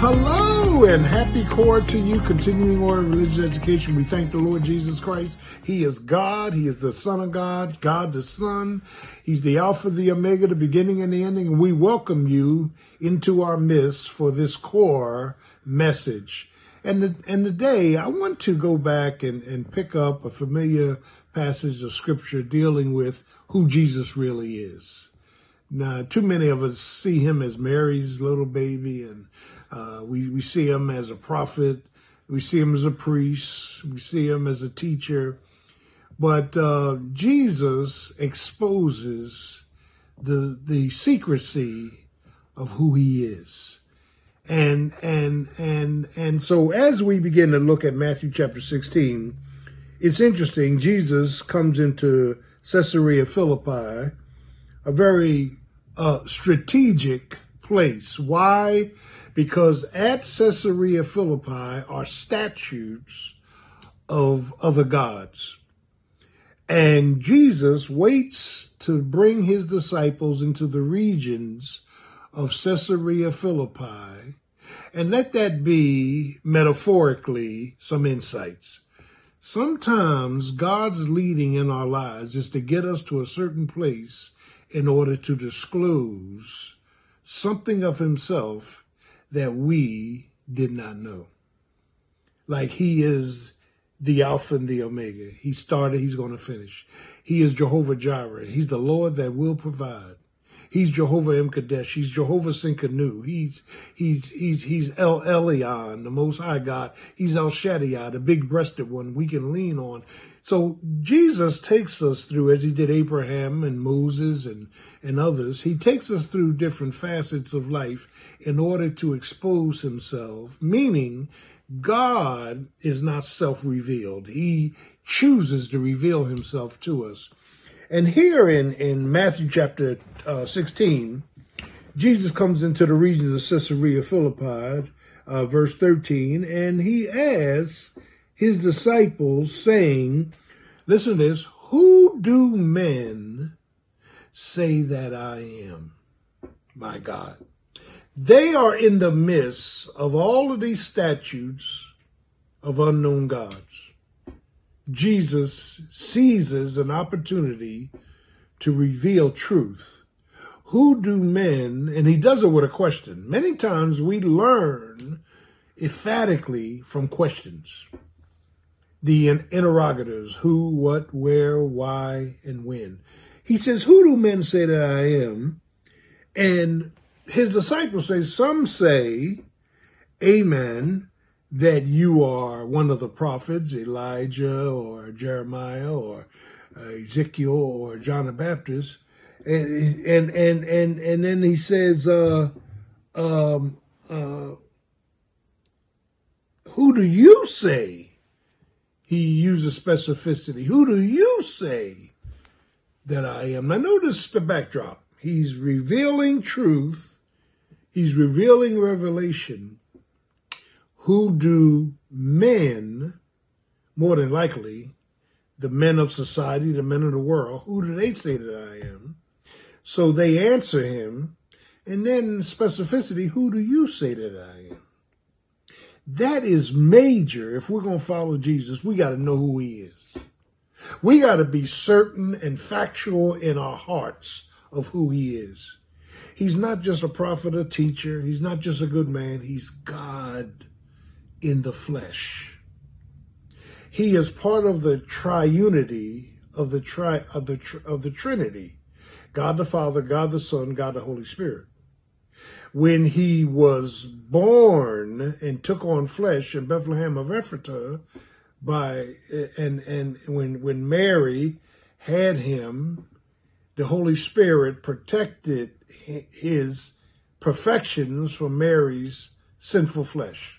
Hello and happy core to you, continuing order religious education. We thank the Lord Jesus Christ. He is God. He is the Son of God, God the Son. He's the Alpha, the Omega, the beginning and the ending. We welcome you into our midst for this core message. And, the, and today I want to go back and, and pick up a familiar passage of scripture dealing with who Jesus really is. Now, too many of us see him as Mary's little baby and uh, we, we see him as a prophet. We see him as a priest. We see him as a teacher. But uh, Jesus exposes the the secrecy of who he is. And and and and so as we begin to look at Matthew chapter 16, it's interesting. Jesus comes into Caesarea Philippi, a very uh, strategic place. Why? Because at Caesarea Philippi are statues of other gods. And Jesus waits to bring his disciples into the regions of Caesarea Philippi. And let that be metaphorically some insights. Sometimes God's leading in our lives is to get us to a certain place in order to disclose something of himself that we did not know. Like he is the Alpha and the Omega. He started, he's going to finish. He is Jehovah Jireh. He's the Lord that will provide. He's Jehovah M'Kaddesh. He's Jehovah Tsidkenu. He's he's he's he's El Elyon, the Most High God. He's El Shaddai, the big-breasted one we can lean on. So Jesus takes us through, as he did Abraham and Moses and and others. He takes us through different facets of life in order to expose himself. Meaning, God is not self-revealed. He chooses to reveal himself to us. And here in, in Matthew chapter uh, 16, Jesus comes into the region of Caesarea Philippi, uh, verse 13, and he asks his disciples, saying, Listen to this, who do men say that I am? My God. They are in the midst of all of these statutes of unknown gods. Jesus seizes an opportunity to reveal truth. Who do men, and he does it with a question. Many times we learn emphatically from questions. The interrogators, who, what, where, why, and when. He says, Who do men say that I am? And his disciples say, Some say, Amen that you are one of the prophets, Elijah or Jeremiah or uh, Ezekiel or John the Baptist, and and and and and then he says, uh, um, uh, "Who do you say?" He uses specificity. Who do you say that I am? Now notice the backdrop. He's revealing truth. He's revealing revelation who do men, more than likely, the men of society, the men of the world, who do they say that I am? So they answer him, and then specificity, who do you say that I am? That is major. If we're going to follow Jesus, we got to know who he is. We got to be certain and factual in our hearts of who he is. He's not just a prophet, a teacher. He's not just a good man. He's God in the flesh. He is part of the triunity of the tri of the of the Trinity, God the Father, God the Son, God the Holy Spirit. When he was born and took on flesh in Bethlehem of Ephratah, by and and when when Mary had him, the Holy Spirit protected his perfections from Mary's sinful flesh.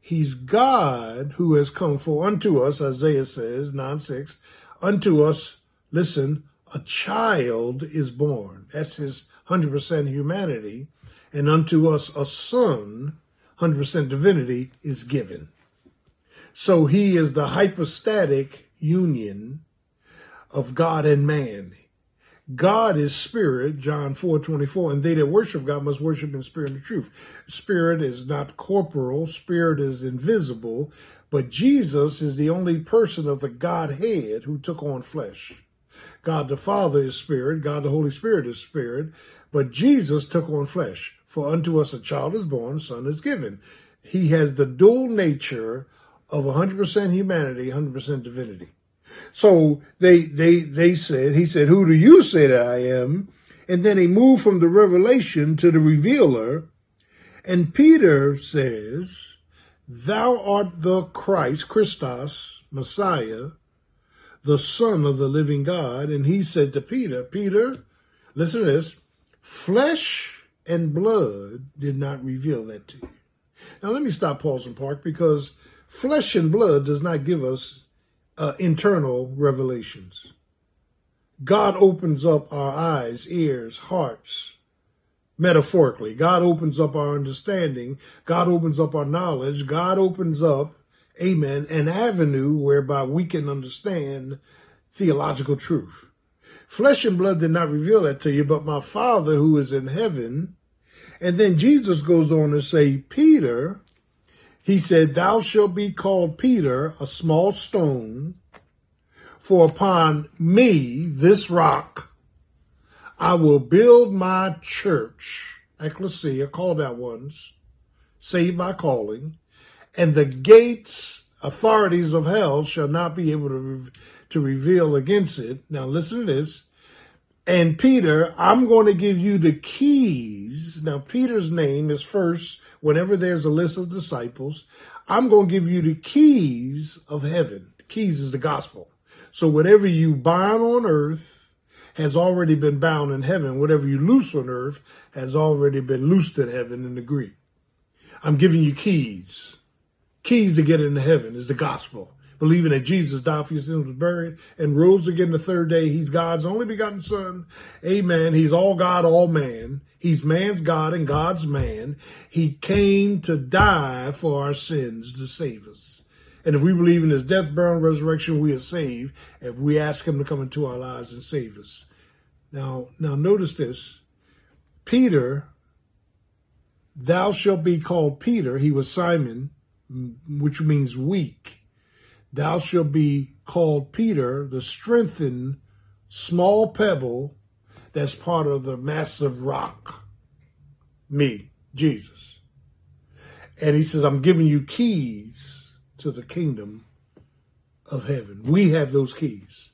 He's God who has come for unto us, Isaiah says, 9 6, unto us, listen, a child is born. That's his 100% humanity. And unto us a son, 100% divinity, is given. So he is the hypostatic union of God and man. God is spirit, John 4 24, and they that worship God must worship in spirit and truth. Spirit is not corporal, spirit is invisible, but Jesus is the only person of the Godhead who took on flesh. God the Father is spirit, God the Holy Spirit is spirit, but Jesus took on flesh. For unto us a child is born, son is given. He has the dual nature of 100% humanity, 100% divinity. So they they they said, he said, "Who do you say that I am?" And then he moved from the revelation to the revealer, and Peter says, "Thou art the Christ, Christos, Messiah, the Son of the living God." And he said to Peter, "Peter, listen to this: flesh and blood did not reveal that to you." Now let me stop, Paulson Park, because flesh and blood does not give us uh, internal revelations. God opens up our eyes, ears, hearts, metaphorically. God opens up our understanding. God opens up our knowledge. God opens up, amen, an avenue whereby we can understand theological truth. Flesh and blood did not reveal that to you, but my Father who is in heaven. And then Jesus goes on to say, Peter, he said, Thou shalt be called Peter, a small stone, for upon me, this rock, I will build my church, ecclesia, called out ones, saved by calling, and the gates, authorities of hell shall not be able to, re- to reveal against it. Now listen to this. And Peter, I'm going to give you the keys. Now, Peter's name is first whenever there's a list of disciples. I'm going to give you the keys of heaven. The keys is the gospel. So whatever you bind on earth has already been bound in heaven. Whatever you loose on earth has already been loosed in heaven in the Greek. I'm giving you keys. Keys to get into heaven is the gospel believing that Jesus died for your sins, was buried, and rose again the third day. He's God's only begotten Son. Amen. He's all God, all man. He's man's God and God's man. He came to die for our sins to save us. And if we believe in his death, burial, and resurrection, we are saved. If we ask him to come into our lives and save us. Now, now notice this. Peter, thou shalt be called Peter. He was Simon, which means weak. Thou shalt be called Peter, the strengthened small pebble that's part of the massive rock. Me, Jesus. And he says, I'm giving you keys to the kingdom of heaven. We have those keys.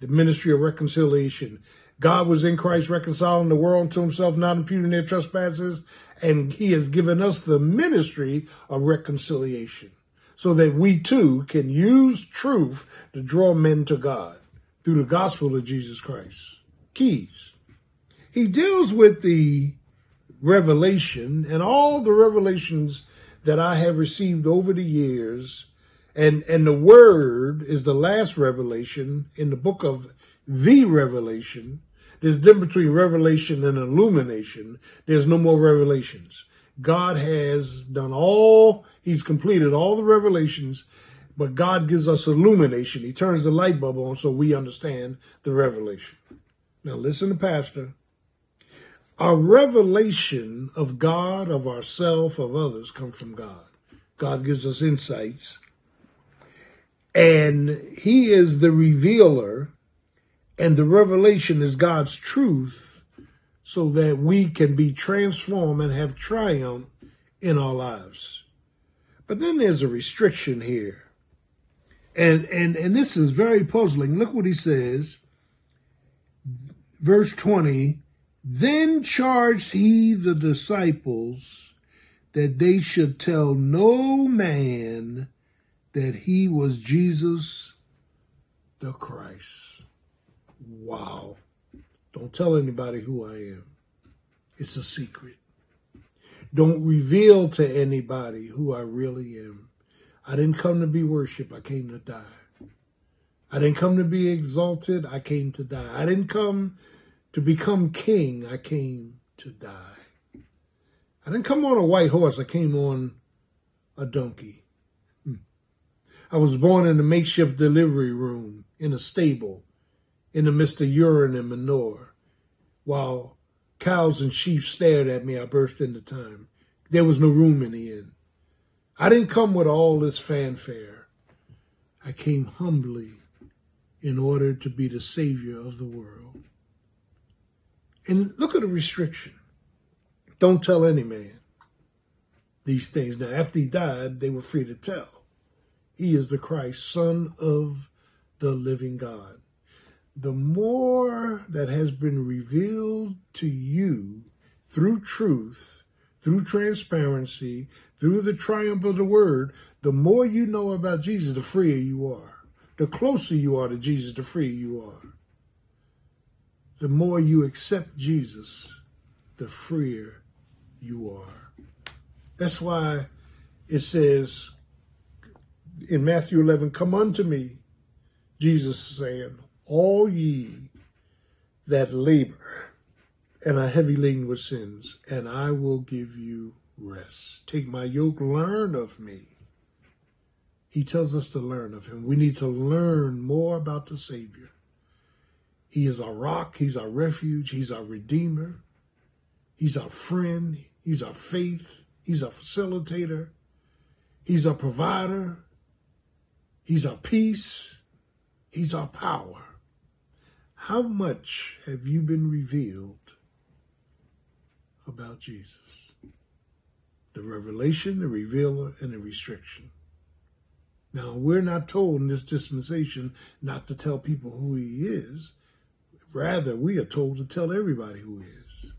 The ministry of reconciliation. God was in Christ reconciling the world to himself, not imputing their trespasses, and he has given us the ministry of reconciliation so that we too can use truth to draw men to God through the gospel of Jesus Christ. Keys. He deals with the revelation and all the revelations that I have received over the years. And, and the word is the last revelation in the book of the revelation. There's a difference between revelation and illumination. There's no more revelations. God has done all, He's completed all the revelations, but God gives us illumination. He turns the light bulb on so we understand the revelation. Now, listen to Pastor. Our revelation of God, of ourself, of others come from God. God gives us insights. And He is the revealer, and the revelation is God's truth so that we can be transformed and have triumph in our lives. But then there's a restriction here. And and and this is very puzzling. Look what he says. Verse 20, then charged he the disciples that they should tell no man that he was Jesus the Christ. Wow. Don't tell anybody who I am. It's a secret. Don't reveal to anybody who I really am. I didn't come to be worshiped, I came to die. I didn't come to be exalted, I came to die. I didn't come to become king, I came to die. I didn't come on a white horse, I came on a donkey. Hmm. I was born in a makeshift delivery room in a stable in the midst of urine and manure. While cows and sheep stared at me, I burst into time. There was no room in the inn. I didn't come with all this fanfare. I came humbly in order to be the savior of the world. And look at the restriction. Don't tell any man these things. Now, after he died, they were free to tell. He is the Christ, Son of the living God. The more that has been revealed to you through truth, through transparency, through the triumph of the word, the more you know about Jesus, the freer you are. The closer you are to Jesus, the freer you are. The more you accept Jesus, the freer you are. That's why it says in Matthew 11, Come unto me, Jesus saying, All ye that labor and are heavy laden with sins, and I will give you rest. Take my yoke, learn of me. He tells us to learn of him. We need to learn more about the Savior. He is our rock, he's our refuge, he's our redeemer, he's our friend, he's our faith, he's our facilitator, he's our provider, he's our peace, he's our power. How much have you been revealed about Jesus? the revelation, the revealer, and the restriction. Now, we're not told in this dispensation not to tell people who he is. Rather, we are told to tell everybody who he is.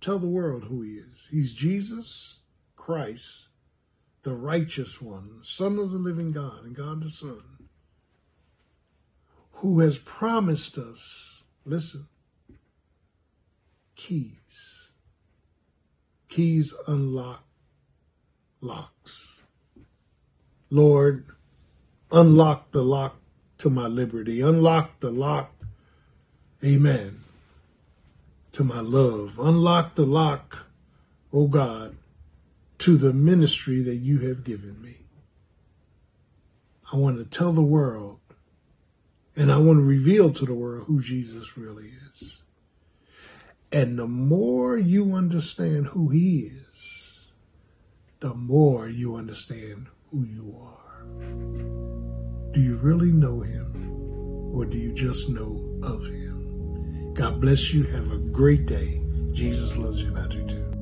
Tell the world who he is. He's Jesus Christ, the righteous one, Son of the living God, and God the Son, who has promised us, listen, keys. Keys unlock locks. Lord, unlock the lock to my liberty. Unlock the lock, amen, to my love. Unlock the lock, oh God, to the ministry that you have given me. I want to tell the world and I want to reveal to the world who Jesus really is. And the more you understand who he is, the more you understand who you are. Do you really know him or do you just know of him? God bless you. Have a great day. Jesus loves you, and I do too.